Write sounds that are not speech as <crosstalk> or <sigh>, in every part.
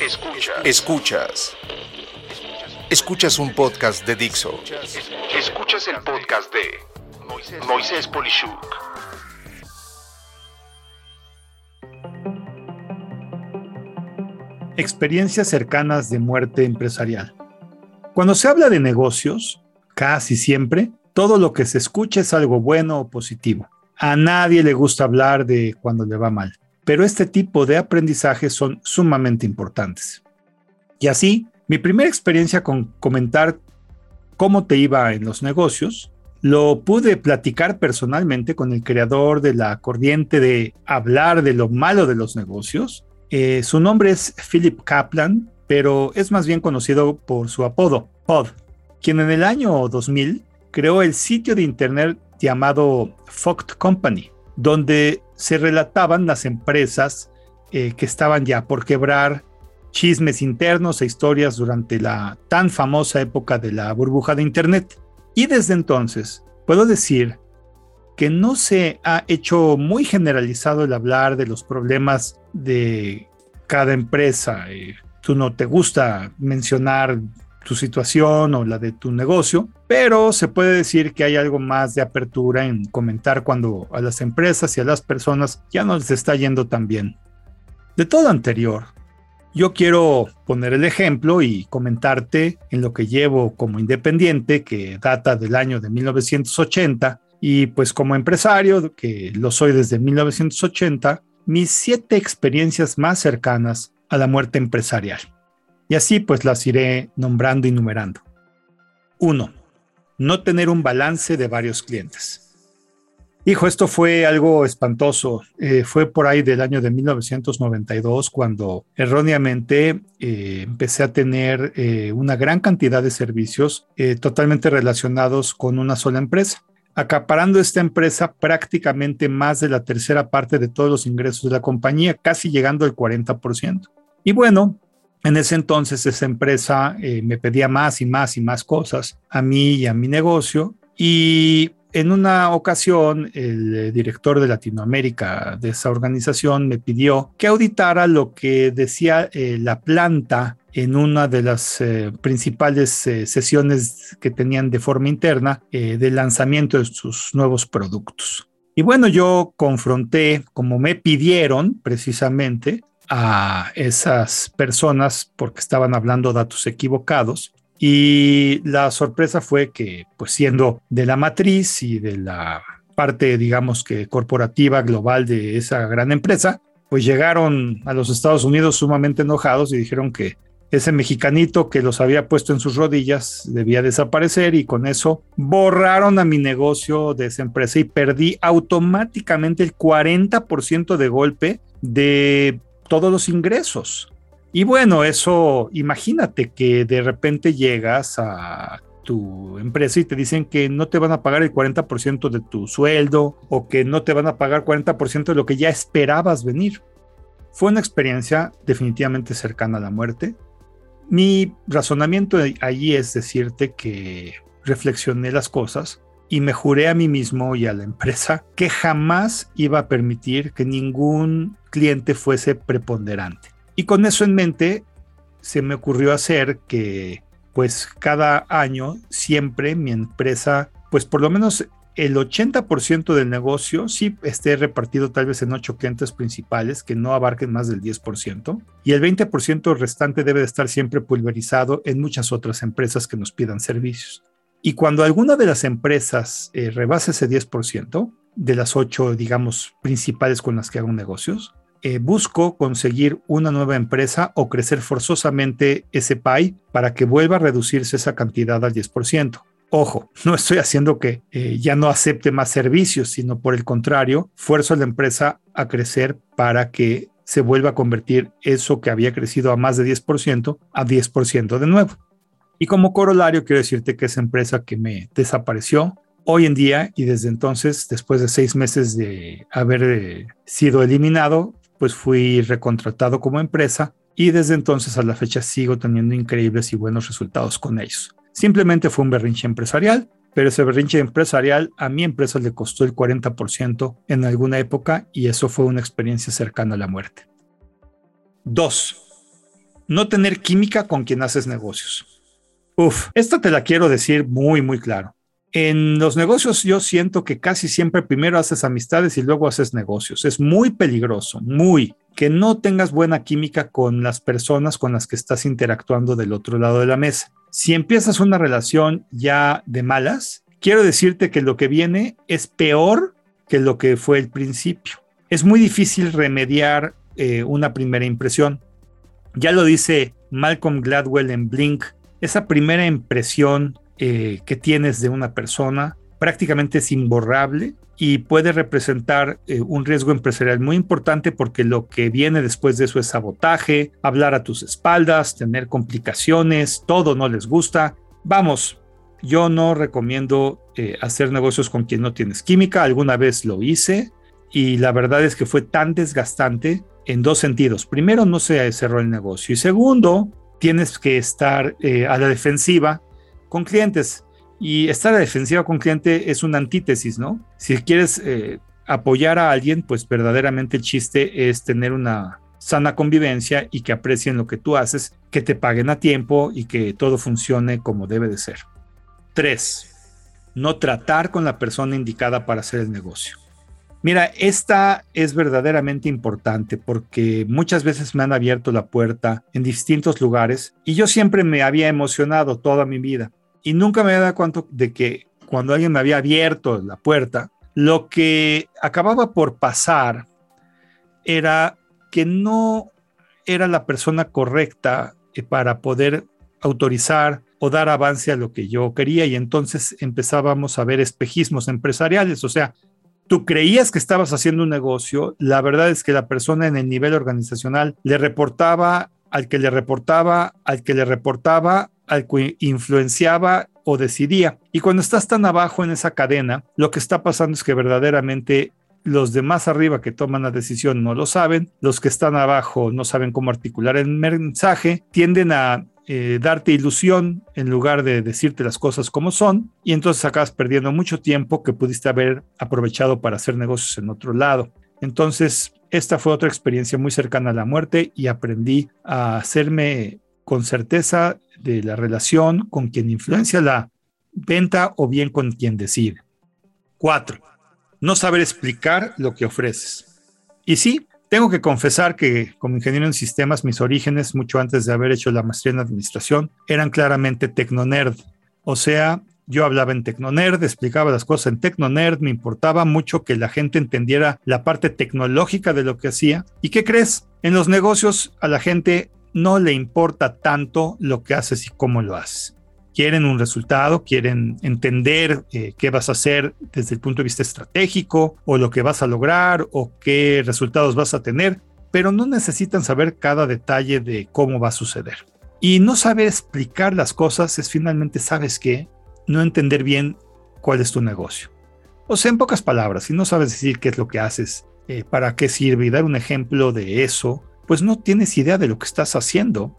Escuchas. Escuchas. Escuchas un podcast de Dixo. Escuchas el podcast de Moisés Polishuk. Experiencias cercanas de muerte empresarial. Cuando se habla de negocios, casi siempre, todo lo que se escucha es algo bueno o positivo. A nadie le gusta hablar de cuando le va mal pero este tipo de aprendizajes son sumamente importantes. Y así, mi primera experiencia con comentar cómo te iba en los negocios, lo pude platicar personalmente con el creador de la corriente de hablar de lo malo de los negocios. Eh, su nombre es Philip Kaplan, pero es más bien conocido por su apodo, Pod, quien en el año 2000 creó el sitio de internet llamado Fucked Company, donde se relataban las empresas eh, que estaban ya por quebrar, chismes internos e historias durante la tan famosa época de la burbuja de Internet. Y desde entonces, puedo decir que no se ha hecho muy generalizado el hablar de los problemas de cada empresa. Eh, tú no te gusta mencionar tu situación o la de tu negocio, pero se puede decir que hay algo más de apertura en comentar cuando a las empresas y a las personas ya no les está yendo tan bien. De todo anterior, yo quiero poner el ejemplo y comentarte en lo que llevo como independiente, que data del año de 1980, y pues como empresario, que lo soy desde 1980, mis siete experiencias más cercanas a la muerte empresarial. Y así pues las iré nombrando y numerando. 1. No tener un balance de varios clientes. Hijo, esto fue algo espantoso. Eh, fue por ahí del año de 1992 cuando erróneamente eh, empecé a tener eh, una gran cantidad de servicios totalmente relacionados con una sola empresa, acaparando esta empresa prácticamente más de la tercera parte de todos los ingresos de la compañía, casi llegando al 40%. Y bueno, en ese entonces esa empresa eh, me pedía más y más y más cosas a mí y a mi negocio y en una ocasión el eh, director de Latinoamérica de esa organización me pidió que auditara lo que decía eh, la planta en una de las principales sesiones que tenían de forma interna del lanzamiento de sus nuevos productos. Y bueno, yo confronté, como me pidieron precisamente, a esas personas porque estaban hablando datos equivocados. Y la sorpresa fue que, pues siendo de la matriz y de la parte, digamos que corporativa global de esa gran empresa, pues llegaron a los Estados Unidos sumamente enojados y dijeron que ese mexicanito que los había puesto en sus rodillas debía desaparecer y con eso borraron a mi negocio de esa empresa y perdí automáticamente el 40% de golpe de todos los ingresos. Y bueno, eso, imagínate que de repente llegas a tu empresa y te dicen que no te van a pagar el 40% de tu sueldo o que no te van a pagar 40% de lo que ya esperabas venir. Fue una experiencia definitivamente cercana a la muerte. Mi razonamiento allí es decirte que reflexioné las cosas y me juré a mí mismo y a la empresa que jamás iba a permitir que ningún cliente fuese preponderante. Y con eso en mente, se me ocurrió hacer que pues cada año siempre mi empresa, pues por lo menos el 80% del negocio sí esté repartido tal vez en ocho clientes principales que no abarquen más del 10% y el 20% restante debe de estar siempre pulverizado en muchas otras empresas que nos pidan servicios. Y cuando alguna de las empresas eh, rebase ese 10%, de las ocho, digamos, principales con las que hago negocios, eh, busco conseguir una nueva empresa o crecer forzosamente ese PAI para que vuelva a reducirse esa cantidad al 10%. Ojo, <laughs> no estoy haciendo que eh, ya no acepte más servicios, sino por el contrario, fuerzo a la empresa a crecer para que se vuelva a convertir eso que había crecido a más de 10% a 10% de nuevo. Y como corolario, quiero decirte que esa empresa que me desapareció, hoy en día y desde entonces, después de seis meses de haber eh, sido eliminado, pues fui recontratado como empresa y desde entonces a la fecha sigo teniendo increíbles y buenos resultados con ellos. Simplemente fue un berrinche empresarial, pero ese berrinche empresarial a mi empresa le costó el 40% en alguna época y eso fue una experiencia cercana a la muerte. Dos, no tener química con quien haces negocios. Uf, esta te la quiero decir muy, muy claro. En los negocios yo siento que casi siempre primero haces amistades y luego haces negocios. Es muy peligroso, muy, que no tengas buena química con las personas con las que estás interactuando del otro lado de la mesa. Si empiezas una relación ya de malas, quiero decirte que lo que viene es peor que lo que fue el principio. Es muy difícil remediar eh, una primera impresión. Ya lo dice Malcolm Gladwell en Blink, esa primera impresión eh, que tienes de una persona prácticamente es imborrable y puede representar eh, un riesgo empresarial muy importante porque lo que viene después de eso es sabotaje, hablar a tus espaldas, tener complicaciones, todo no les gusta. Vamos, yo no recomiendo eh, hacer negocios con quien no tienes química, alguna vez lo hice y la verdad es que fue tan desgastante en dos sentidos. Primero, no se cerró el negocio y segundo, tienes que estar a la defensiva con clientes. Y estar a la defensiva con cliente es una antítesis, ¿no? Si quieres eh, apoyar a alguien, pues verdaderamente el chiste es tener una sana convivencia y que aprecien lo que tú haces, que te paguen a tiempo y que todo funcione como debe de ser. Tres, no tratar con la persona indicada para hacer el negocio. Mira, esta es verdaderamente importante porque muchas veces me han abierto la puerta en distintos lugares y yo siempre me había emocionado toda mi vida y nunca me había dado cuenta de que cuando alguien me había abierto la puerta, lo que acababa por pasar era que no era la persona correcta eh, para poder autorizar o dar avance a lo que yo quería y entonces empezábamos a ver espejismos empresariales, o sea, tú creías que estabas haciendo un negocio, la verdad es que la persona en el nivel organizacional le reportaba al que le reportaba, al que le reportaba, al que influenciaba o decidía. Y cuando estás tan abajo en esa cadena, lo que está pasando es que verdaderamente los de más arriba que toman la decisión no lo saben, los que están abajo no saben cómo articular el mensaje, tienden a eh, darte ilusión en lugar de decirte las cosas como son y entonces acabas perdiendo mucho tiempo que pudiste haber aprovechado para hacer negocios en otro lado. Entonces, esta fue otra experiencia muy cercana a la muerte y aprendí a hacerme con certeza de la relación con quien influencia la venta o bien con quien decide. Cuatro, no saber explicar lo que ofreces. Y sí, tengo que confesar que como ingeniero en sistemas, mis orígenes, mucho antes de haber hecho la maestría en administración, eran claramente tecnonerd. O sea, yo hablaba en tecnonerd, explicaba las cosas en tecnonerd, me importaba mucho que la gente entendiera la parte tecnológica de lo que hacía. ¿Y qué crees? En los negocios a la gente no le importa tanto lo que haces y cómo lo haces quieren un resultado, quieren entender eh, qué vas a hacer desde el punto de vista estratégico o lo que vas a lograr o qué resultados vas a tener, pero no necesitan saber cada detalle de cómo va a suceder. Y no saber explicar las cosas es finalmente, ¿sabes qué? No entender bien cuál es tu negocio. O sea, en pocas palabras, si no sabes decir qué es lo que haces, eh, para qué sirve dar un ejemplo de eso, pues no tienes idea de lo que estás haciendo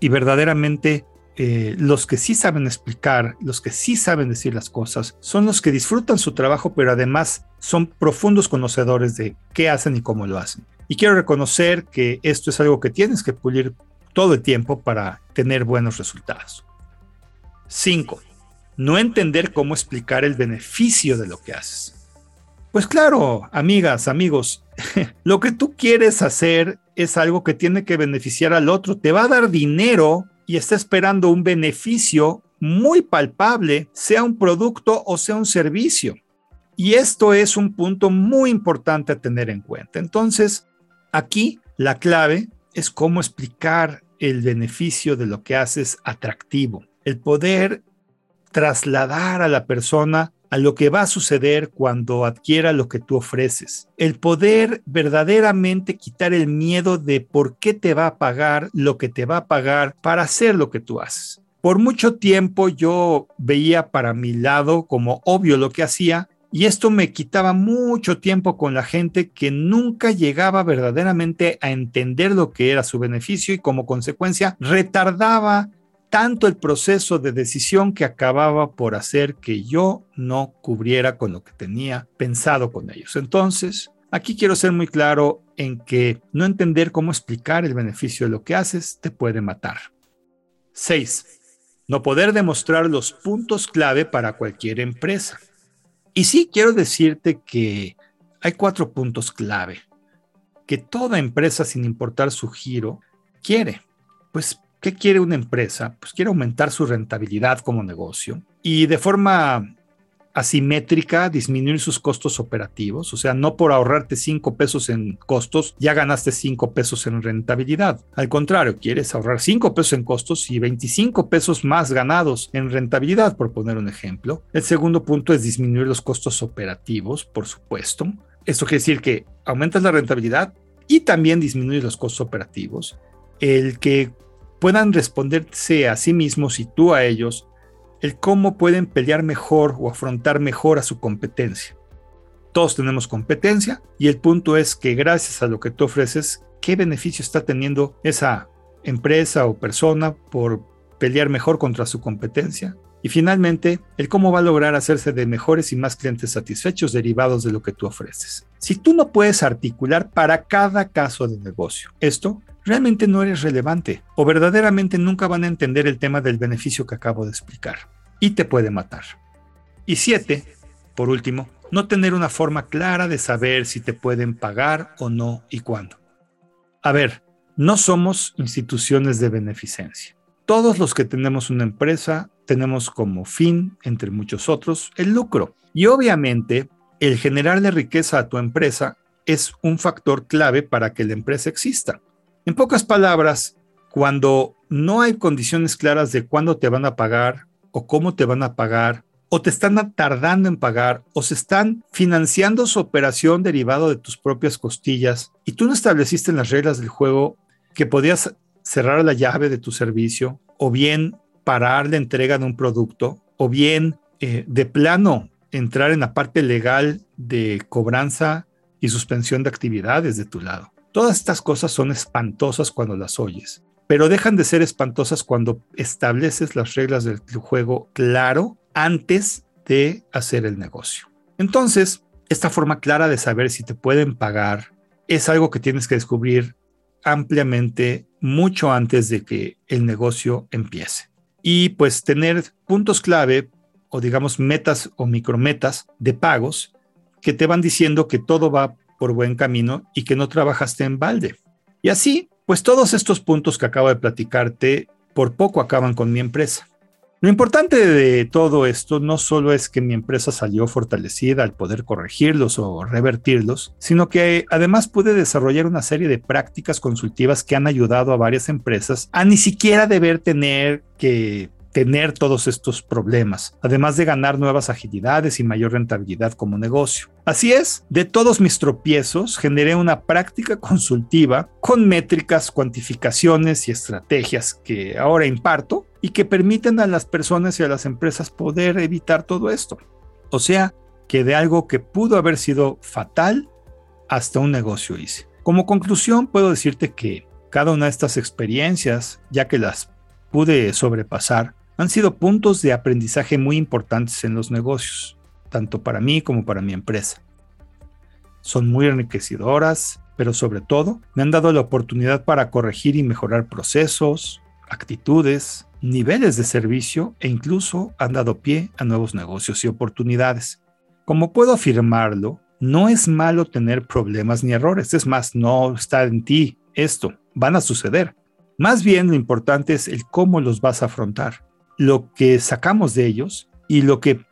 y verdaderamente eh, los que sí saben explicar, los que sí saben decir las cosas, son los que disfrutan su trabajo, pero además son profundos conocedores de qué hacen y cómo lo hacen. Y quiero reconocer que esto es algo que tienes que pulir todo el tiempo para tener buenos resultados. 5. No entender cómo explicar el beneficio de lo que haces. Pues claro, amigas, amigos, <laughs> lo que tú quieres hacer es algo que tiene que beneficiar al otro, te va a dar dinero y está esperando un beneficio muy palpable, sea un producto o sea un servicio. Y esto es un punto muy importante a tener en cuenta. Entonces, aquí la clave es cómo explicar el beneficio de lo que haces atractivo, el poder trasladar a la persona a lo que va a suceder cuando adquiera lo que tú ofreces. El poder verdaderamente quitar el miedo de por qué te va a pagar lo que te va a pagar para hacer lo que tú haces. Por mucho tiempo yo veía para mi lado como obvio lo que hacía y esto me quitaba mucho tiempo con la gente que nunca llegaba verdaderamente a entender lo que era su beneficio y como consecuencia retardaba tanto el proceso de decisión que acababa por hacer que yo no cubriera con lo que tenía pensado con ellos. Entonces, Aquí quiero ser muy claro en que no entender cómo explicar el beneficio de lo que haces te puede matar. 6. No poder demostrar los puntos clave para cualquier empresa. Y sí quiero decirte que hay cuatro puntos clave que toda empresa, sin importar su giro, quiere. Pues, ¿qué quiere una empresa? Pues quiere aumentar su rentabilidad como negocio y de forma asimétrica disminuir sus costos operativos, o sea, no por ahorrarte 5 pesos en costos, ya ganaste 5 pesos en rentabilidad. Al contrario, quieres ahorrar 5 pesos en costos y 25 pesos más ganados en rentabilidad, por poner un ejemplo. El segundo punto es disminuir los costos operativos, por supuesto. Esto quiere decir que aumentas la rentabilidad y también disminuyes los costos operativos. El que puedan responderse a sí mismos y tú a ellos el cómo pueden pelear mejor o afrontar mejor a su competencia. Todos tenemos competencia y el punto es que gracias a lo que tú ofreces, ¿qué beneficio está teniendo esa empresa o persona por pelear mejor contra su competencia? Y finalmente, el cómo va a lograr hacerse de mejores y más clientes satisfechos derivados de lo que tú ofreces. Si tú no puedes articular para cada caso de negocio esto, realmente no eres relevante o verdaderamente nunca van a entender el tema del beneficio que acabo de explicar y te puede matar. Y siete, por último, no tener una forma clara de saber si te pueden pagar o no y cuándo. A ver, no somos instituciones de beneficencia. Todos los que tenemos una empresa tenemos como fin, entre muchos otros, el lucro. Y obviamente, el generarle riqueza a tu empresa es un factor clave para que la empresa exista. En pocas palabras, cuando no hay condiciones claras de cuándo te van a pagar o cómo te van a pagar, o te están tardando en pagar, o se están financiando su operación derivado de tus propias costillas, y tú no estableciste en las reglas del juego que podías cerrar la llave de tu servicio, o bien parar la entrega de un producto, o bien eh, de plano entrar en la parte legal de cobranza y suspensión de actividades de tu lado. Todas estas cosas son espantosas cuando las oyes, pero dejan de ser espantosas cuando estableces las reglas del juego claro antes de hacer el negocio. Entonces, esta forma clara de saber si te pueden pagar es algo que tienes que descubrir ampliamente mucho antes de que el negocio empiece. Y pues tener puntos clave o digamos metas o micrometas de pagos que te van diciendo que todo va por buen camino y que no trabajaste en balde. Y así, pues todos estos puntos que acabo de platicarte por poco acaban con mi empresa. Lo importante de todo esto no solo es que mi empresa salió fortalecida al poder corregirlos o revertirlos, sino que además pude desarrollar una serie de prácticas consultivas que han ayudado a varias empresas a ni siquiera deber tener que tener todos estos problemas, además de ganar nuevas agilidades y mayor rentabilidad como negocio. Así es, de todos mis tropiezos generé una práctica consultiva con métricas, cuantificaciones y estrategias que ahora imparto y que permiten a las personas y a las empresas poder evitar todo esto. O sea, que de algo que pudo haber sido fatal hasta un negocio hice. Como conclusión, puedo decirte que cada una de estas experiencias, ya que las pude sobrepasar, han sido puntos de aprendizaje muy importantes en los negocios, tanto para mí como para mi empresa. Son muy enriquecedoras, pero sobre todo me han dado la oportunidad para corregir y mejorar procesos, actitudes, niveles de servicio e incluso han dado pie a nuevos negocios y oportunidades. Como puedo afirmarlo, no es malo tener problemas ni errores, es más, no está en ti esto, van a suceder. Más bien lo importante es el cómo los vas a afrontar lo que sacamos de ellos y lo que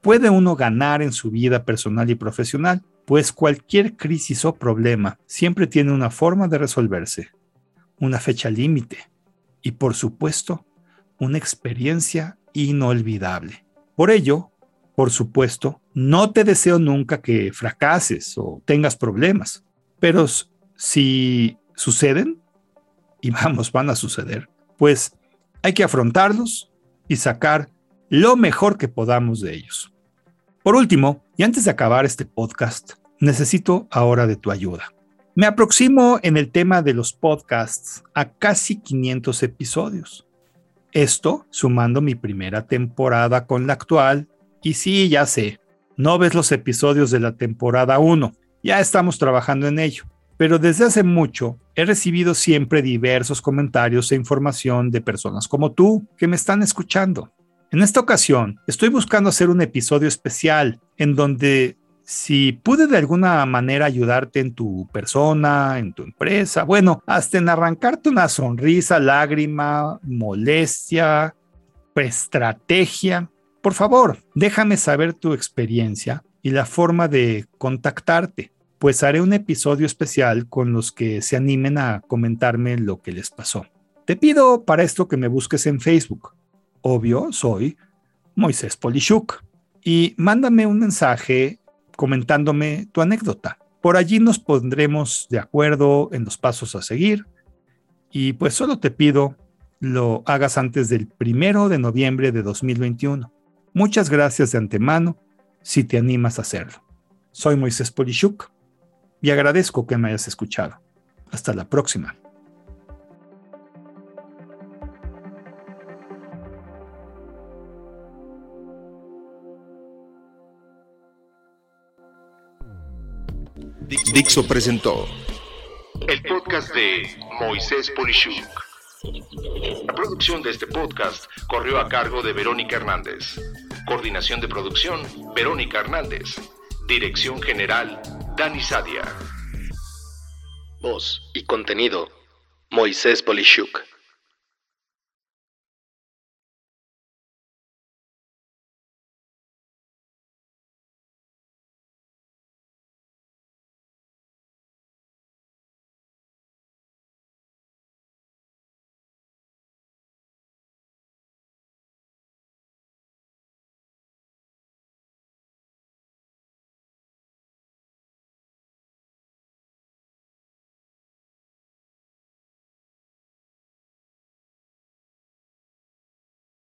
puede uno ganar en su vida personal y profesional, pues cualquier crisis o problema siempre tiene una forma de resolverse, una fecha límite y por supuesto una experiencia inolvidable. Por ello, por supuesto, no te deseo nunca que fracases o tengas problemas, pero si suceden, y vamos, van a suceder, pues hay que afrontarlos y sacar lo mejor que podamos de ellos. Por último, y antes de acabar este podcast, necesito ahora de tu ayuda. Me aproximo en el tema de los podcasts a casi 500 episodios. Esto sumando mi primera temporada con la actual. Y sí, ya sé, no ves los episodios de la temporada 1, Ya estamos trabajando en ello, pero desde hace mucho he recibido siempre diversos comentarios e información de personas como tú que me están escuchando. En esta ocasión estoy buscando hacer un episodio especial en donde si pude de alguna manera ayudarte en tu persona, en tu empresa, bueno, hasta en arrancarte una sonrisa, lágrima, molestia, estrategia, por favor, déjame saber tu experiencia y la forma de contactarte, pues haré un episodio especial con los que se animen a comentarme lo que les pasó. Te pido para esto que me busques en Facebook. Obvio, soy Moisés Polishuk. Y mándame un mensaje comentándome tu anécdota. Por allí nos pondremos de acuerdo en los pasos a seguir y pues solo te pido lo hagas antes del primero de noviembre de 2021. Muchas gracias de antemano si te animas a hacerlo. Soy Moisés Polishuk y agradezco que me hayas escuchado. Hasta la próxima. Dixo presentó el podcast de Moisés Polishuk. La producción de este podcast corrió a cargo de Verónica Hernández. Coordinación de producción, Verónica Hernández. Dirección General, Dani Sadia. Voz y contenido, Moisés Polishuk.